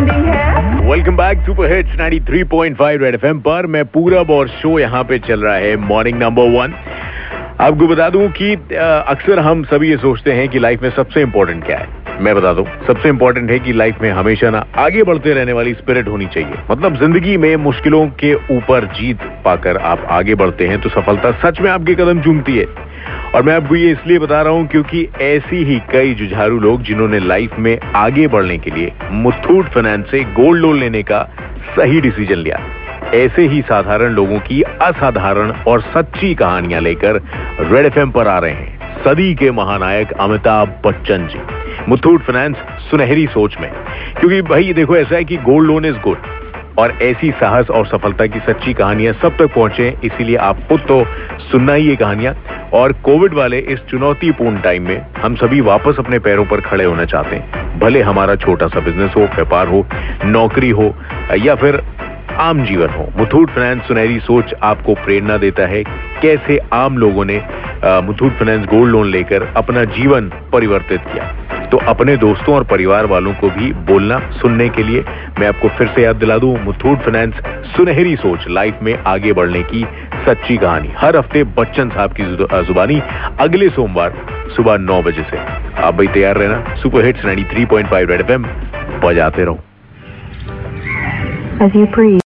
Trending है। Welcome back super hits 93.5 Red FM पर। मैं पूरब और शो यहाँ पे चल रहा है मॉर्निंग नंबर वन आपको बता दूँ कि अक्सर हम सभी ये सोचते हैं कि लाइफ में सबसे इंपॉर्टेंट क्या है। मैं बता दूँ, सबसे इंपॉर्टेंट है कि लाइफ में हमेशा ना आगे बढ़ते रहने वाली स्पिरिट होनी चाहिए। मतलब ज़िंदगी में मुश्किलों के ऊपर जीत पाकर आप आगे बढ़ते हैं तो सफलता सच में आपके कदम चूमती है। और मैं आपको ये इसलिए बता रहा हूँ क्योंकि ऐसी ही कई जुझारू लोग जिन्होंने लाइफ में आगे बढ़ने के लिए मुथूट फाइनेंस से गोल्ड लोन लेने का सही डिसीज़न लिया। ऐसे ही साधारण लोगों की असाधारण और सच्ची कहानियाँ लेकर रेड एफएम पर आ रहे हैं। सदी के महानायक अमिताभ बच्चन जी। मुथूट फाइनेंस सुनहरी सोच में। क्योंकि भाई देखो, ऐसा है कि गोल्ड लोन इज़ गुड और ऐसी साहस और सफलता की सच्ची कहानियाँ सब तक पहुँचे, इसीलिए आप खुद तो सुनना ही ये कहानियाँ। और कोविड वाले इस चुनौतीपूर्ण टाइम में हम सभी वापस अपने पैरों पर खड़े होना चाहते हैं। भले हमारा छोटा सा बिज़नेस हो, व्यापार हो, नौकरी हो, या फिर आम जीवन हो। मुथूट फाइनेंस सुनहरी सोच आपको प्रेरणा देता है कैसे आम लोगों ने मुथूट फाइनेंस गोल्ड लोन लेकर अपना जीवन परिवर्तित किया। तो अपने दोस्तों और परिवार वालों को भी बोलना सुनने के लिए मैं आपको फिर से याद दिला दूँ, मुथूट फाइनेंस सुनहरी सोच लाइफ में आगे बढ़ने की सच्ची कहानी। हर हफ़्ते बच्चन साहब की जुबानी अगले सोमवार सुबह नौ बजे से। आप भाई तैयार रहना। सुपर हिट्स 93.5 रेड एफएम बजाते रहो। As you breathe.